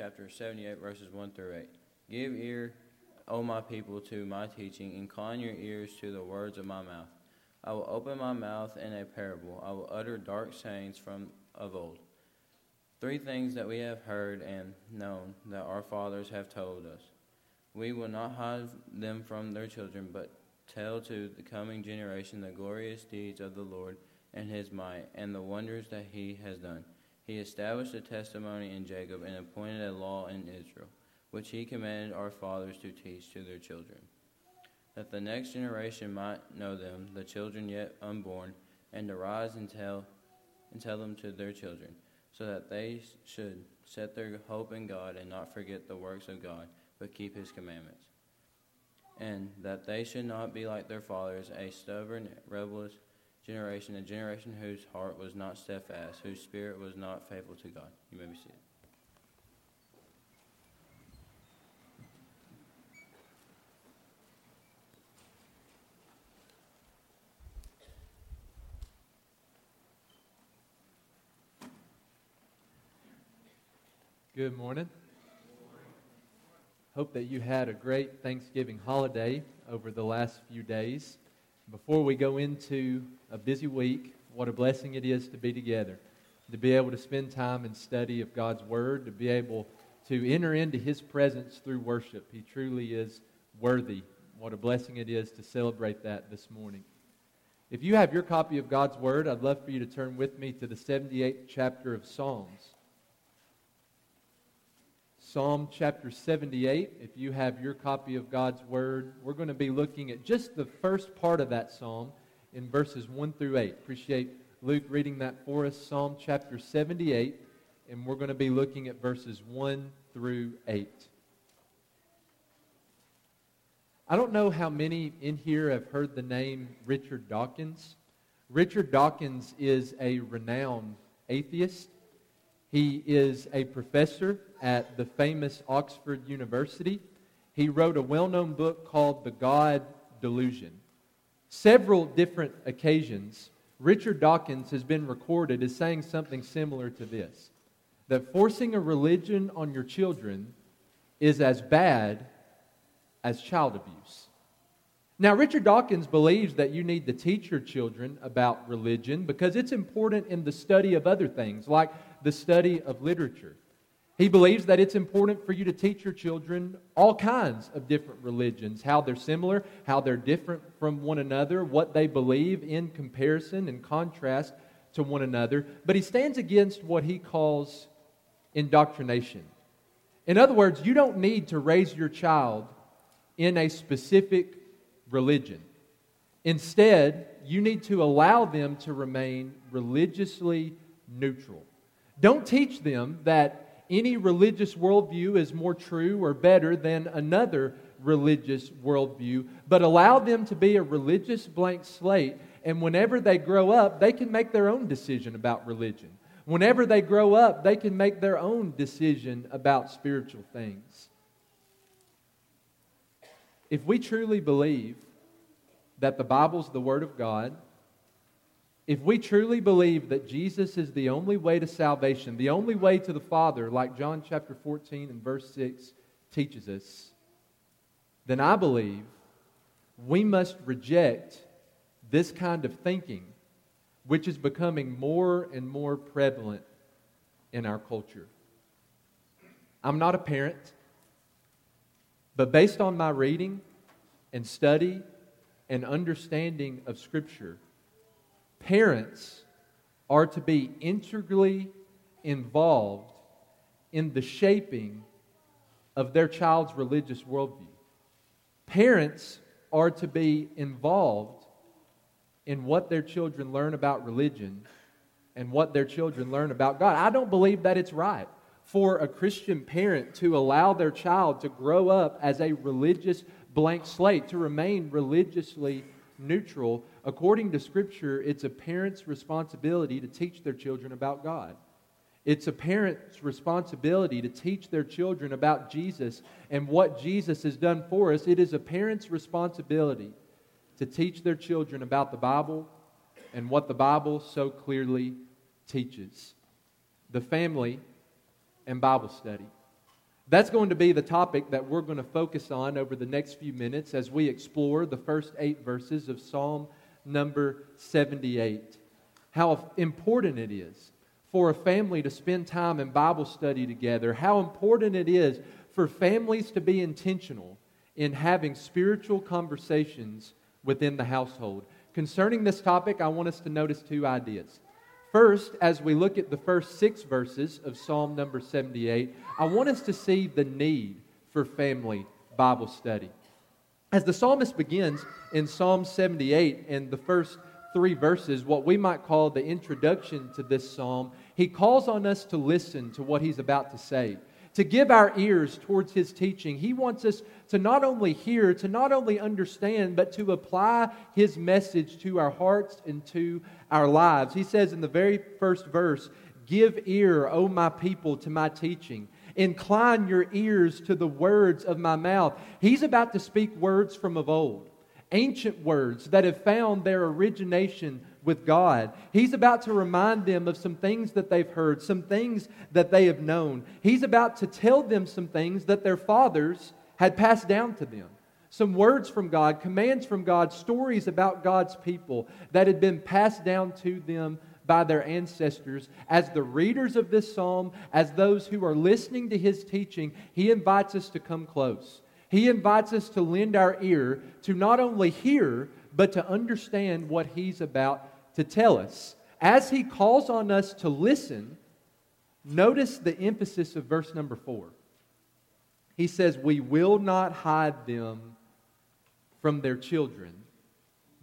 chapter 78, verses 1 through 8. Give ear, O my people, to my teaching. Incline your ears to the words of my mouth. I will open my mouth in a parable. I will utter dark sayings from of old. Three things that we have heard and known that our fathers have told us. We will not hide them from their children, but tell to the coming generation the glorious deeds of the Lord and his might, and the wonders that he has done. He established a testimony in Jacob and appointed a law in Israel, which he commanded our fathers to teach to their children, that the next generation might know them, the children yet unborn, and arise and tell, and tell them to their children so that they should set their hope in God and not forget the works of God, but keep his commandments. And that they should not be like their fathers, a stubborn, rebellious generation, a generation whose heart was not steadfast, whose spirit was not faithful to God. You may be seated. Good morning. Hope that you had a great Thanksgiving holiday over the last few days. Before we go into a busy week, what a blessing it is to be together, to be able to spend time in study of God's Word, to be able to enter into His presence through worship. He truly is worthy. What a blessing it is to celebrate that this morning. If you have your copy of God's Word, I'd love for you to turn with me to the 78th chapter of Psalms. Psalm chapter 78. If you have your copy of God's Word, we're going to be looking at just the first part of that psalm in verses 1 through 8. Appreciate Luke reading that for us. Psalm chapter 78, and we're going to be looking at verses 1 through 8. I don't know how many in here have heard the name Richard Dawkins. Richard Dawkins is a renowned atheist. He is a professor at the famous Oxford University. He wrote a well known book called The God Delusion. Several different occasions, Richard Dawkins has been recorded as saying something similar to this that forcing a religion on your children is as bad as child abuse. Now, Richard Dawkins believes that you need to teach your children about religion because it's important in the study of other things, like the study of literature. He believes that it's important for you to teach your children all kinds of different religions, how they're similar, how they're different from one another, what they believe in comparison and contrast to one another. But he stands against what he calls indoctrination. In other words, you don't need to raise your child in a specific religion. Instead, you need to allow them to remain religiously neutral. Don't teach them that any religious worldview is more true or better than another religious worldview, but allow them to be a religious blank slate. And whenever they grow up, they can make their own decision about religion. Whenever they grow up, they can make their own decision about spiritual things. If we truly believe that the Bible's the Word of God, if we truly believe that Jesus is the only way to salvation, the only way to the Father, like John chapter 14 and verse 6 teaches us, then I believe we must reject this kind of thinking, which is becoming more and more prevalent in our culture. I'm not a parent, but based on my reading and study and understanding of Scripture, Parents are to be integrally involved in the shaping of their child's religious worldview. Parents are to be involved in what their children learn about religion and what their children learn about God. I don't believe that it's right for a Christian parent to allow their child to grow up as a religious blank slate, to remain religiously neutral. According to Scripture, it's a parent's responsibility to teach their children about God. It's a parent's responsibility to teach their children about Jesus and what Jesus has done for us. It is a parent's responsibility to teach their children about the Bible and what the Bible so clearly teaches. The family and Bible study. That's going to be the topic that we're going to focus on over the next few minutes as we explore the first eight verses of Psalm number 78. How important it is for a family to spend time in Bible study together, how important it is for families to be intentional in having spiritual conversations within the household. Concerning this topic, I want us to notice two ideas. First, as we look at the first six verses of Psalm number 78, I want us to see the need for family Bible study. As the psalmist begins in Psalm 78 in the first three verses, what we might call the introduction to this psalm, he calls on us to listen to what he's about to say to give our ears towards his teaching. He wants us to not only hear, to not only understand, but to apply his message to our hearts and to our lives. He says in the very first verse, Give ear, O my people, to my teaching. Incline your ears to the words of my mouth. He's about to speak words from of old, ancient words that have found their origination with God. He's about to remind them of some things that they've heard, some things that they have known. He's about to tell them some things that their fathers had passed down to them. Some words from God, commands from God, stories about God's people that had been passed down to them by their ancestors. As the readers of this psalm, as those who are listening to his teaching, he invites us to come close. He invites us to lend our ear to not only hear, but to understand what he's about to tell us. As he calls on us to listen, notice the emphasis of verse number four. He says, We will not hide them from their children,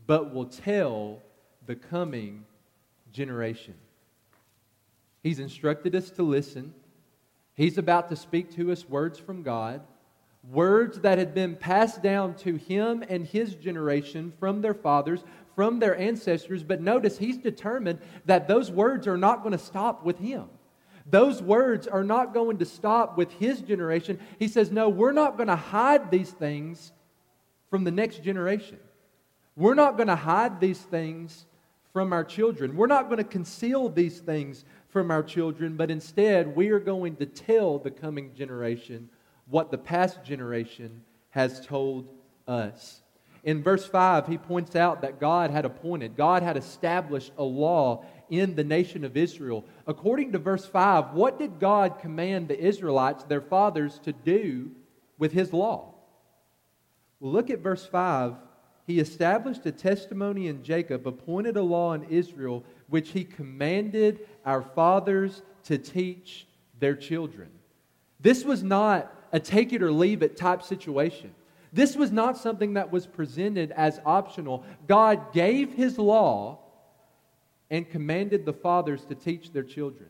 but will tell the coming generation. He's instructed us to listen. He's about to speak to us words from God, words that had been passed down to him and his generation from their fathers, from their ancestors, but notice he's determined that those words are not going to stop with him. Those words are not going to stop with his generation. He says, No, we're not going to hide these things from the next generation. We're not going to hide these things from our children. We're not going to conceal these things from our children, but instead we are going to tell the coming generation what the past generation has told us. In verse 5, he points out that God had appointed, God had established a law in the nation of Israel. According to verse 5, what did God command the Israelites, their fathers, to do with his law? Well, look at verse 5. He established a testimony in Jacob, appointed a law in Israel, which he commanded our fathers to teach their children. This was not a take it or leave it type situation. This was not something that was presented as optional. God gave His law and commanded the fathers to teach their children,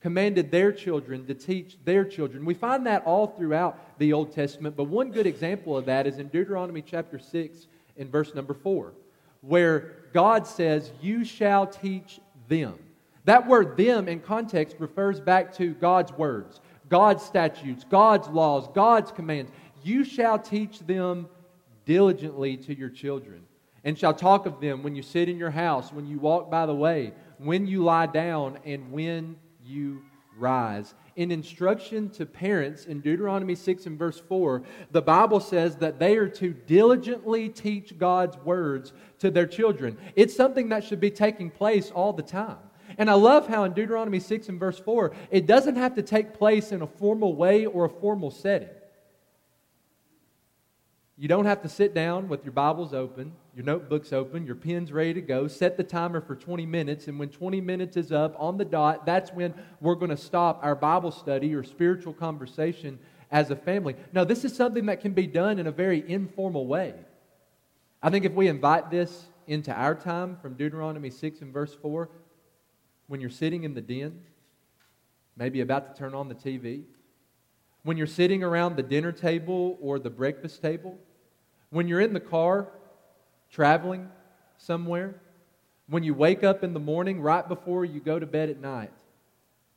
commanded their children to teach their children. We find that all throughout the Old Testament, but one good example of that is in Deuteronomy chapter 6 in verse number 4, where God says, You shall teach them. That word them in context refers back to God's words, God's statutes, God's laws, God's commands you shall teach them diligently to your children, and shall talk of them when you sit in your house, when you walk by the way, when you lie down, and when you rise. In instruction to parents in Deuteronomy 6 and verse 4, the Bible says that they are to diligently teach God's words to their children. It's something that should be taking place all the time. And I love how in Deuteronomy 6 and verse 4, it doesn't have to take place in a formal way or a formal setting. You don't have to sit down with your Bibles open, your notebooks open, your pens ready to go. Set the timer for 20 minutes, and when 20 minutes is up on the dot, that's when we're going to stop our Bible study or spiritual conversation as a family. No, this is something that can be done in a very informal way. I think if we invite this into our time from Deuteronomy 6 and verse 4, when you're sitting in the den, maybe about to turn on the TV, when you're sitting around the dinner table or the breakfast table, when you're in the car traveling somewhere, when you wake up in the morning right before you go to bed at night.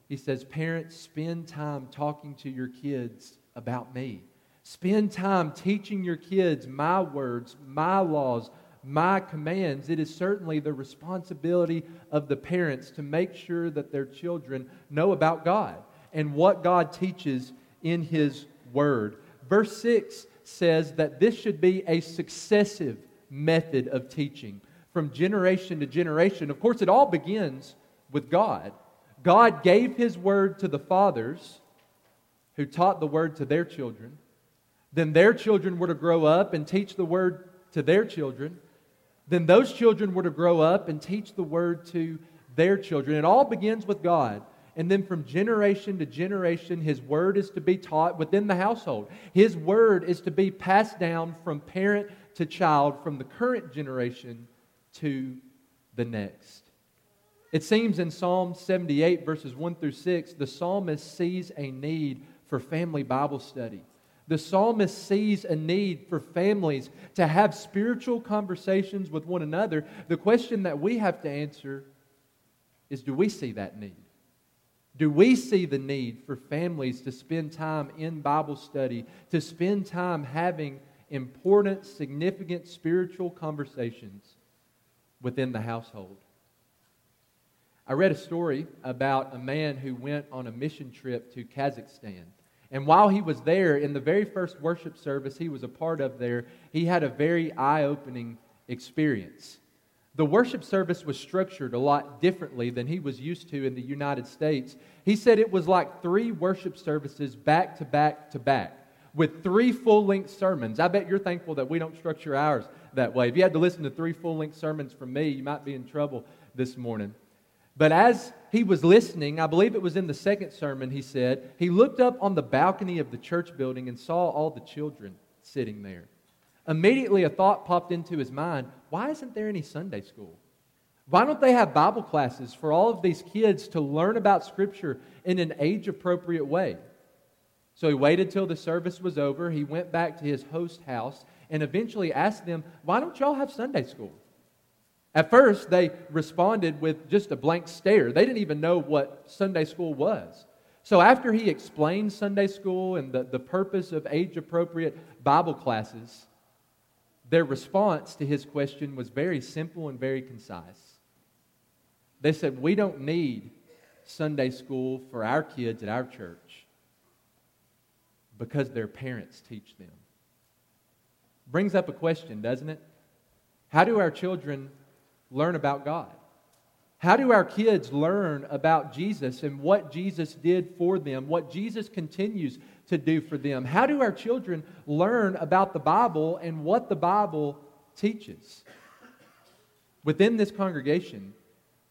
He says, Parents, spend time talking to your kids about me. Spend time teaching your kids my words, my laws, my commands. It is certainly the responsibility of the parents to make sure that their children know about God and what God teaches in His Word. Verse 6 says that this should be a successive method of teaching from generation to generation. Of course, it all begins with God. God gave His Word to the fathers who taught the Word to their children. Then their children were to grow up and teach the Word to their children. Then those children were to grow up and teach the Word to their children. It all begins with God. And then from generation to generation, His Word is to be taught within the household. His Word is to be passed down from parent to child, from the current generation to the next. It seems in Psalm 78, verses 1 through 6, the psalmist sees a need for family Bible study. The psalmist sees a need for families to have spiritual conversations with one another. The question that we have to answer is do we see that need? Do we see the need for families to spend time in Bible study, to spend time having important, significant spiritual conversations within the household? I read a story about a man who went on a mission trip to Kazakhstan. And while he was there, in the very first worship service he was a part of there, he had a very eye opening experience. The worship service was structured a lot differently than he was used to in the United States. He said it was like three worship services back to back to back with three full length sermons. I bet you're thankful that we don't structure ours that way. If you had to listen to three full length sermons from me, you might be in trouble this morning. But as he was listening, I believe it was in the second sermon, he said, he looked up on the balcony of the church building and saw all the children sitting there. Immediately, a thought popped into his mind why isn't there any Sunday school? Why don't they have Bible classes for all of these kids to learn about Scripture in an age appropriate way? So he waited till the service was over. He went back to his host house and eventually asked them, Why don't y'all have Sunday school? At first, they responded with just a blank stare. They didn't even know what Sunday school was. So, after he explained Sunday school and the, the purpose of age appropriate Bible classes, their response to his question was very simple and very concise. They said, We don't need Sunday school for our kids at our church because their parents teach them. Brings up a question, doesn't it? How do our children learn about God? How do our kids learn about Jesus and what Jesus did for them, what Jesus continues to do for them? How do our children learn about the Bible and what the Bible teaches? Within this congregation,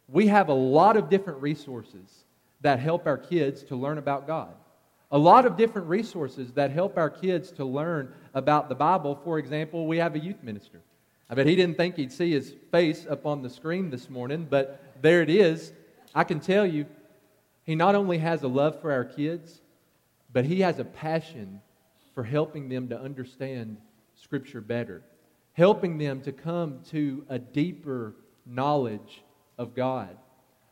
we have a lot of different resources that help our kids to learn about God. A lot of different resources that help our kids to learn about the Bible. For example, we have a youth minister. I bet he didn't think he'd see his face up on the screen this morning, but there it is. I can tell you, he not only has a love for our kids, but he has a passion for helping them to understand Scripture better, helping them to come to a deeper knowledge of God.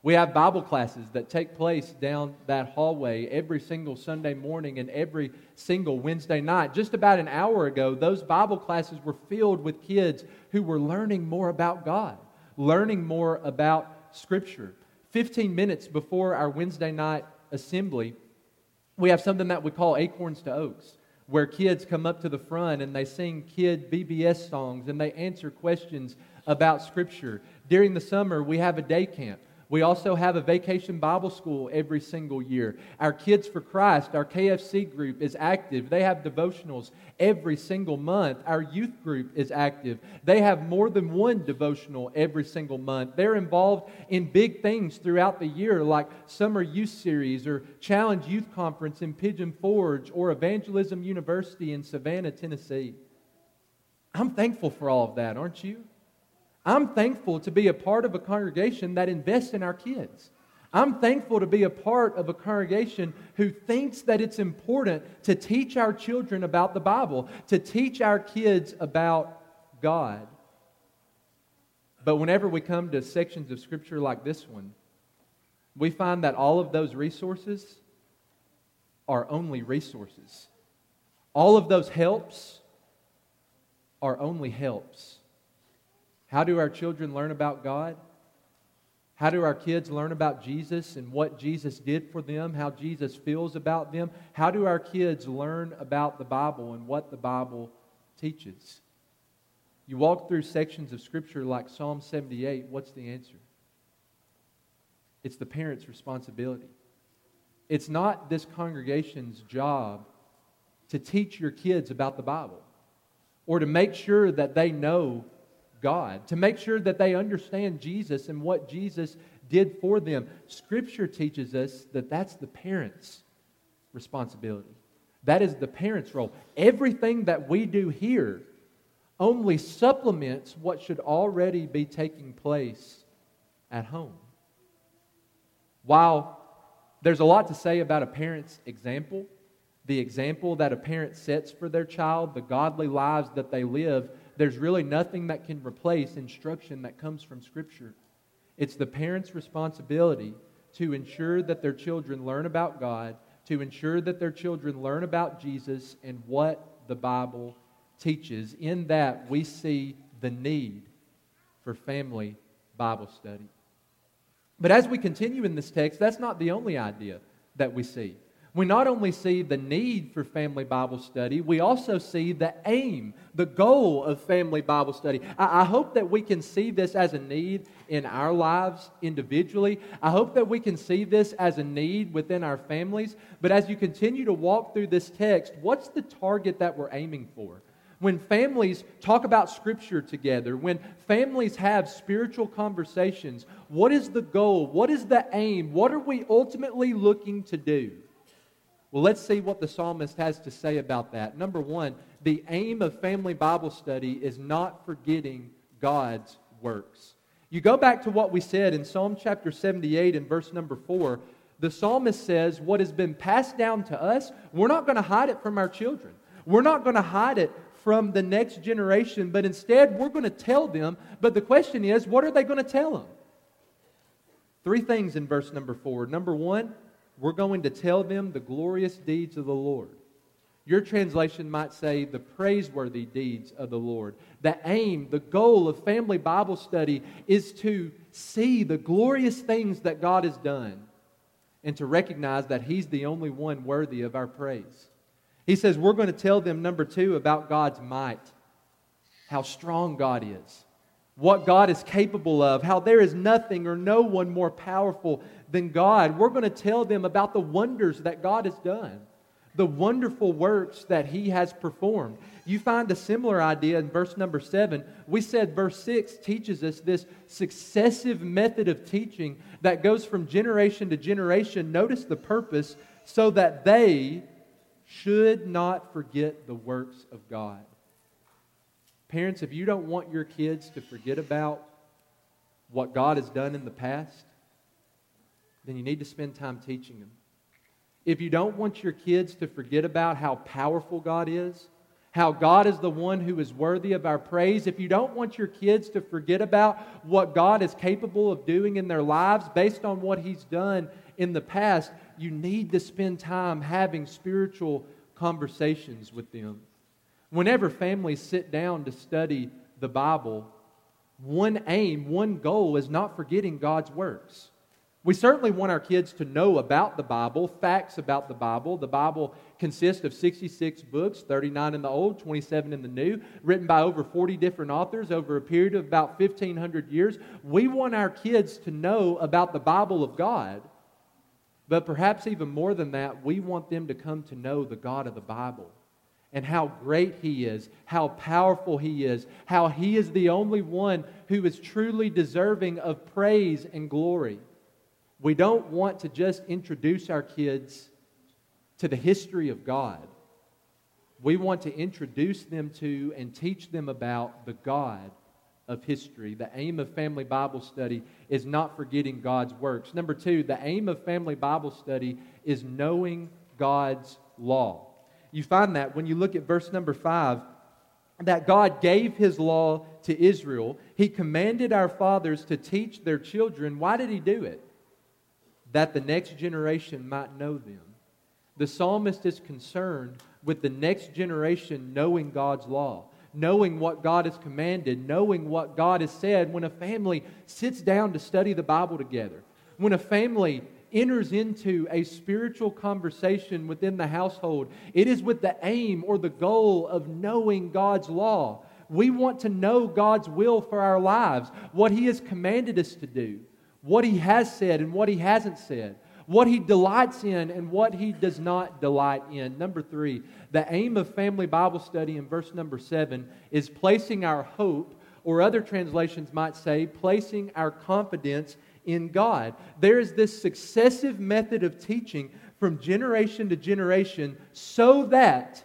We have Bible classes that take place down that hallway every single Sunday morning and every single Wednesday night. Just about an hour ago, those Bible classes were filled with kids who were learning more about God, learning more about Scripture. 15 minutes before our Wednesday night assembly, we have something that we call Acorns to Oaks, where kids come up to the front and they sing kid VBS songs and they answer questions about Scripture. During the summer, we have a day camp we also have a vacation Bible school every single year. Our Kids for Christ, our KFC group, is active. They have devotionals every single month. Our youth group is active. They have more than one devotional every single month. They're involved in big things throughout the year, like Summer Youth Series or Challenge Youth Conference in Pigeon Forge or Evangelism University in Savannah, Tennessee. I'm thankful for all of that, aren't you? I'm thankful to be a part of a congregation that invests in our kids. I'm thankful to be a part of a congregation who thinks that it's important to teach our children about the Bible, to teach our kids about God. But whenever we come to sections of Scripture like this one, we find that all of those resources are only resources. All of those helps are only helps. How do our children learn about God? How do our kids learn about Jesus and what Jesus did for them, how Jesus feels about them? How do our kids learn about the Bible and what the Bible teaches? You walk through sections of Scripture like Psalm 78, what's the answer? It's the parent's responsibility. It's not this congregation's job to teach your kids about the Bible or to make sure that they know God, to make sure that they understand Jesus and what Jesus did for them. Scripture teaches us that that's the parent's responsibility. That is the parent's role. Everything that we do here only supplements what should already be taking place at home. While there's a lot to say about a parent's example, the example that a parent sets for their child, the godly lives that they live, there's really nothing that can replace instruction that comes from Scripture. It's the parent's responsibility to ensure that their children learn about God, to ensure that their children learn about Jesus and what the Bible teaches. In that, we see the need for family Bible study. But as we continue in this text, that's not the only idea that we see. We not only see the need for family Bible study, we also see the aim, the goal of family Bible study. I, I, hope that we can see this as a need in our lives individually. I hope that we can see this as a need within our families. But as you continue to walk through this text, what's the target that we're aiming for? when families talk about Scripture together, when families have spiritual conversations, what is the goal? What is the aim? What are we ultimately looking to do? Well, let's see what the psalmist has to say about that. Number one, the aim of family Bible study is not forgetting God's works. You go back to what we said in Psalm chapter 78 and verse number 4. The psalmist says, What has been passed down to us, we're not going to hide it from our children. We're not going to hide it from the next generation, but instead we're going to tell them. But the question is, what are they going to tell them? Three things in verse number four. Number one, we're going to tell them the glorious deeds of the Lord. Your translation might say the praiseworthy deeds of the Lord. The aim, the goal of family Bible study is to see the glorious things that God has done and to recognize that He's the only one worthy of our praise. He says, We're going to tell them, number two, about God's might, how strong God is, what God is capable of, how there is nothing or no one more powerful than God. We're going to tell them about the wonders that God has done, the wonderful works that He has performed. You find a similar idea in verse number seven. We said verse six teaches us this successive method of teaching that goes from generation to generation. Notice the purpose so that they should not forget the works of God. Parents, if you don't want your kids to forget about what God has done in the past, then you need to spend time teaching them. If you don't want your kids to forget about how powerful God is, how God is the one who is worthy of our praise, if you don't want your kids to forget about what God is capable of doing in their lives based on what He's done in the past, you need to spend time having spiritual conversations with them. Whenever families sit down to study the Bible, one aim, one goal is not forgetting God's works. We certainly want our kids to know about the Bible, facts about the Bible. The Bible consists of 66 books, 39 in the Old, 27 in the New, written by over 40 different authors over a period of about 1,500 years. We want our kids to know about the Bible of God. But perhaps even more than that, we want them to come to know the God of the Bible and how great He is, how powerful He is, how He is the only one who is truly deserving of praise and glory. We don't want to just introduce our kids to the history of God. We want to introduce them to and teach them about the God of history. The aim of family Bible study is not forgetting God's works. Number two, the aim of family Bible study is knowing God's law. You find that when you look at verse number five, that God gave his law to Israel. He commanded our fathers to teach their children. Why did he do it? That the next generation might know them. The psalmist is concerned with the next generation knowing God's law knowing what God has commanded, knowing what God has said, when a family sits down to study the Bible together, when a family enters into a spiritual conversation within the household, it is with the aim or the goal of knowing God's law. We want to know God's will for our lives, what He has commanded us to do, what He has said and what He hasn't said, what He delights in and what He does not delight in. Number three, the aim of family Bible study in verse number seven is placing our hope, or other translations might say, placing our confidence in God. There is this successive method of teaching from generation to generation so that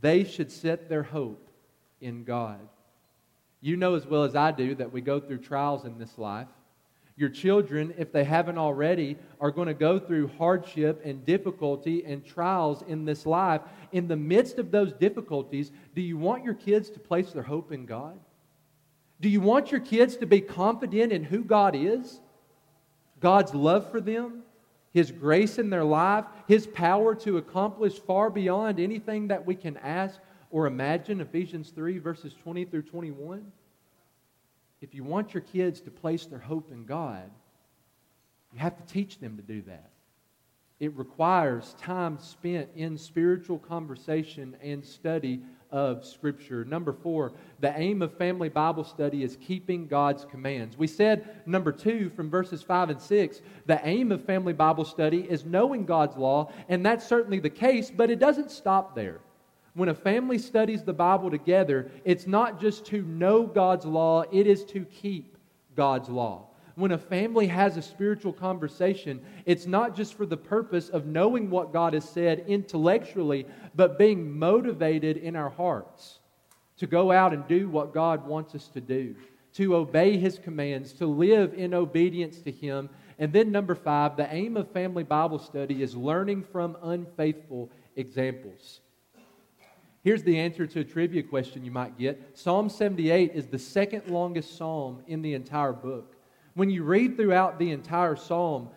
they should set their hope in God. You know as well as I do that we go through trials in this life. Your children, if they haven't already, are going to go through hardship and difficulty and trials in this life. In the midst of those difficulties, do you want your kids to place their hope in God? Do you want your kids to be confident in who God is? God's love for them, His grace in their life, His power to accomplish far beyond anything that we can ask or imagine. Ephesians 3, verses 20 through 21. If you want your kids to place their hope in God, you have to teach them to do that. It requires time spent in spiritual conversation and study of Scripture. Number four, the aim of family Bible study is keeping God's commands. We said, number two, from verses five and six, the aim of family Bible study is knowing God's law, and that's certainly the case, but it doesn't stop there. When a family studies the Bible together, it's not just to know God's law, it is to keep God's law when a family has a spiritual conversation, it's not just for the purpose of knowing what God has said intellectually, but being motivated in our hearts to go out and do what God wants us to do, to obey His commands, to live in obedience to Him. And then, number five, the aim of family Bible study is learning from unfaithful examples. Here's the answer to a trivia question you might get Psalm 78 is the second longest psalm in the entire book. When you read throughout the entire psalm,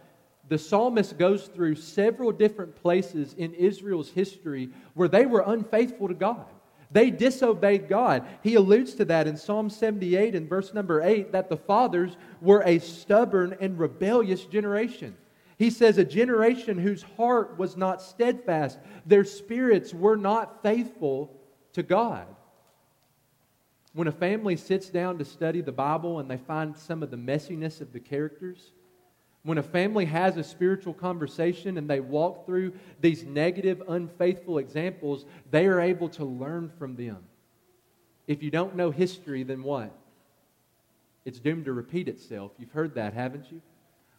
the psalmist goes through several different places in Israel's history where they were unfaithful to God. They disobeyed God. He alludes to that in Psalm 78 and verse number 8 that the fathers were a stubborn and rebellious generation. He says, a generation whose heart was not steadfast, their spirits were not faithful to God. When a family sits down to study the Bible and they find some of the messiness of the characters, when a family has a spiritual conversation and they walk through these negative, unfaithful examples, they are able to learn from them. If you don't know history, then what? It's doomed to repeat itself. You've heard that, haven't you?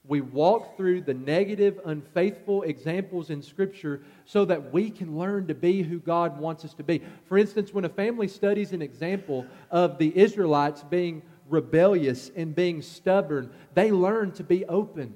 We walk through the negative, unfaithful examples in Scripture so that we can learn to be who God wants us to be. For instance, when a family studies an example of the Israelites being rebellious and being stubborn, they learn to be open,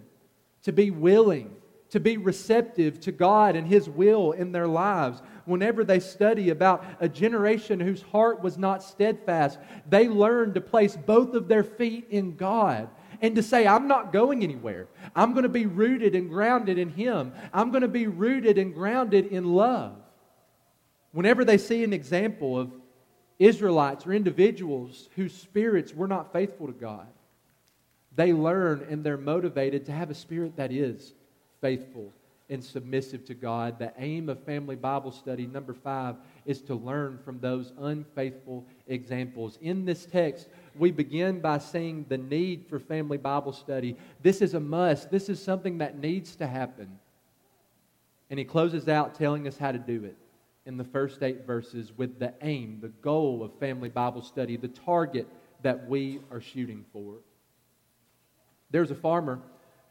to be willing, to be receptive to God and His will in their lives. Whenever they study about a generation whose heart was not steadfast, they learn to place both of their feet in God and to say, I'm not going anywhere. I'm going to be rooted and grounded in Him. I'm going to be rooted and grounded in love. Whenever they see an example of Israelites or individuals whose spirits were not faithful to God, they learn and they're motivated to have a spirit that is faithful and submissive to God. The aim of family Bible study, number five, is to learn from those unfaithful examples. In this text, we begin by seeing the need for family Bible study. This is a must, this is something that needs to happen. And he closes out telling us how to do it in the first eight verses with the aim, the goal of family Bible study, the target that we are shooting for. There's a farmer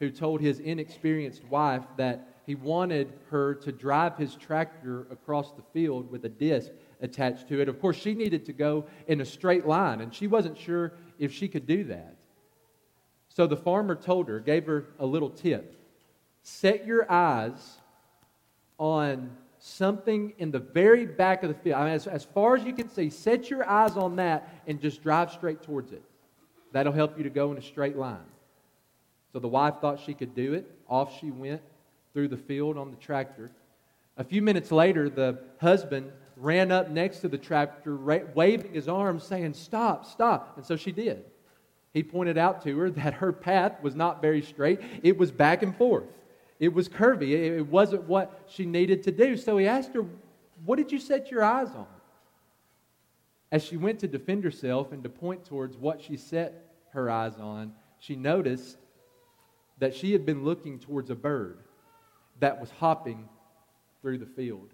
who told his inexperienced wife that he wanted her to drive his tractor across the field with a disc attached to it. Of course, she needed to go in a straight line, and she wasn't sure if she could do that. So the farmer told her, gave her a little tip set your eyes on something in the very back of the field. I mean, as, as far as you can see, set your eyes on that and just drive straight towards it. That'll help you to go in a straight line. So the wife thought she could do it. Off she went through the field on the tractor. A few minutes later, the husband ran up next to the tractor, waving his arms, saying, Stop, stop. And so she did. He pointed out to her that her path was not very straight, it was back and forth. It was curvy. It wasn't what she needed to do. So he asked her, What did you set your eyes on? As she went to defend herself and to point towards what she set her eyes on, she noticed that she had been looking towards a bird that was hopping through the field.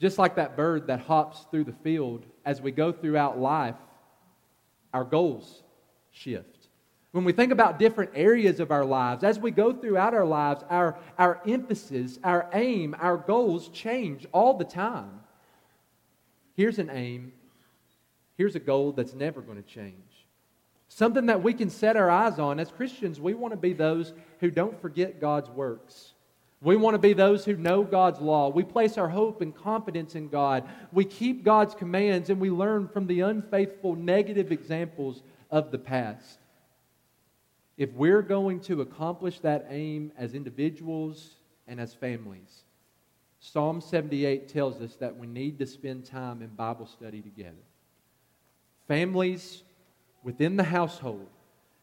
Just like that bird that hops through the field, as we go throughout life, our goals shift. When we think about different areas of our lives, as we go throughout our lives, our, our emphasis, our aim, our goals change all the time. Here's an aim, here's a goal that's never going to change. Something that we can set our eyes on. As Christians, we want to be those who don't forget God's works. We want to be those who know God's law. We place our hope and confidence in God. We keep God's commands and we learn from the unfaithful, negative examples of the past if we're going to accomplish that aim as individuals and as families, Psalm 78 tells us that we need to spend time in Bible study together. Families within the household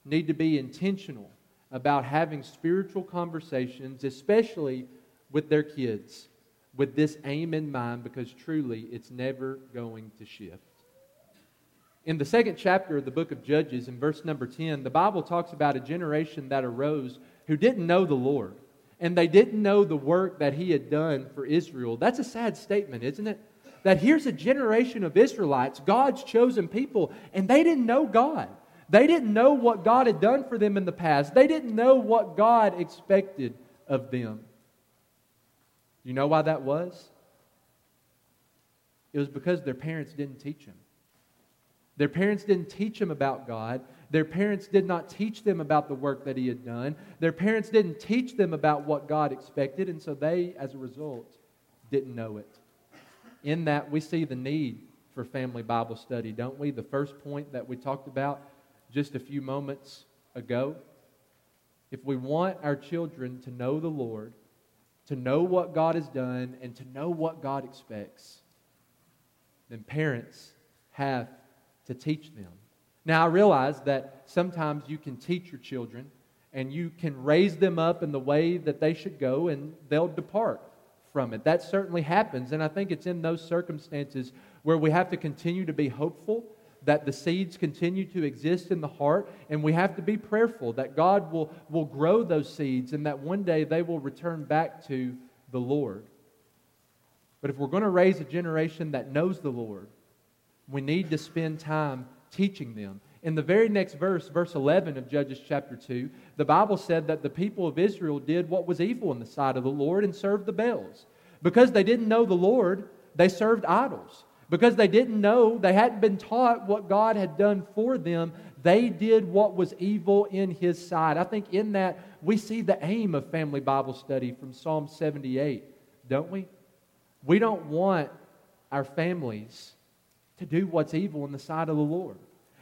need to be intentional about having spiritual conversations, especially with their kids, with this aim in mind, because truly it's never going to shift. In the second chapter of the book of Judges, in verse number 10, the Bible talks about a generation that arose who didn't know the Lord. And they didn't know the work that he had done for Israel. That's a sad statement, isn't it? That here's a generation of Israelites, God's chosen people, and they didn't know God. They didn't know what God had done for them in the past. They didn't know what God expected of them. You know why that was? It was because their parents didn't teach them. Their parents didn't teach them about God. Their parents did not teach them about the work that He had done. Their parents didn't teach them about what God expected, and so they, as a result, didn't know it. In that, we see the need for family Bible study, don't we? The first point that we talked about just a few moments ago. If we want our children to know the Lord, to know what God has done, and to know what God expects, then parents have to teach them. Now, I realize that sometimes you can teach your children and you can raise them up in the way that they should go and they'll depart from it. That certainly happens. And I think it's in those circumstances where we have to continue to be hopeful that the seeds continue to exist in the heart, and we have to be prayerful that God will, will grow those seeds and that one day they will return back to the Lord. But if we're going to raise a generation that knows the Lord, we need to spend time teaching them. In the very next verse, verse 11 of Judges chapter 2, the Bible said that the people of Israel did what was evil in the sight of the Lord and served the Baals. Because they didn't know the Lord, they served idols. Because they didn't know, they hadn't been taught what God had done for them, they did what was evil in His sight. I think in that we see the aim of family Bible study from Psalm 78, don't we? We don't want our families to do what's evil in the sight of the Lord.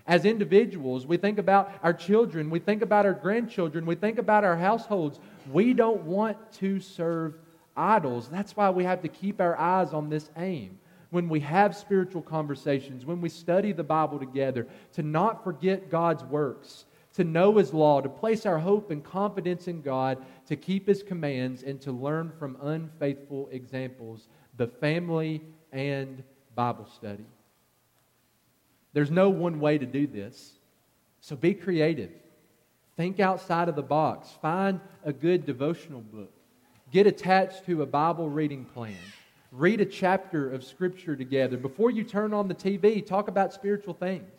As individuals, we think about our children, we think about our grandchildren, we think about our households. We don't want to serve idols. That's why we have to keep our eyes on this aim. When we have spiritual conversations, when we study the Bible together, to not forget God's works, to know His law, to place our hope and confidence in God, to keep His commands, and to learn from unfaithful examples, the family and Bible study. There's no one way to do this. So be creative. Think outside of the box. Find a good devotional book. Get attached to a Bible reading plan. Read a chapter of Scripture together. Before you turn on the TV, talk about spiritual things.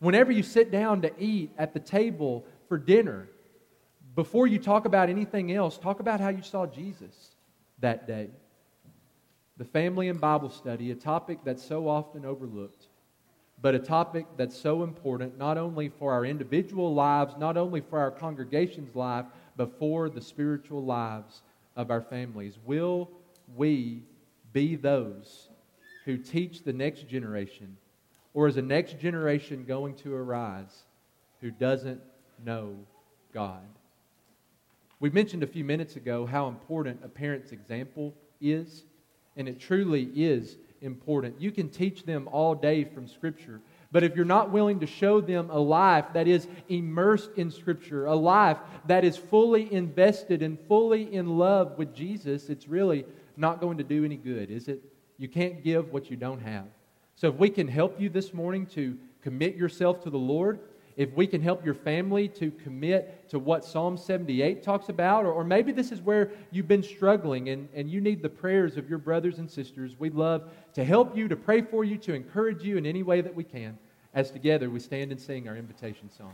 Whenever you sit down to eat at the table for dinner, before you talk about anything else, talk about how you saw Jesus that day. The family and Bible study, a topic that's so often overlooked but a topic that's so important not only for our individual lives, not only for our congregation's life, but for the spiritual lives of our families. Will we be those who teach the next generation, or is the next generation going to arise who doesn't know God? We mentioned a few minutes ago how important a parent's example is. and it truly is important. You can teach them all day from Scripture, but if you're not willing to show them a life that is immersed in Scripture, a life that is fully invested and fully in love with Jesus, it's really not going to do any good, is it? You can't give what you don't have. So if we can help you this morning to commit yourself to the Lord, if we can help your family to commit to what Psalm 78 talks about, or, or, maybe this is where you've been struggling and, and you need the prayers of your brothers and sisters, we'd love to help you, to pray for you, to encourage you in any way that we can, as together we stand and sing our invitation song.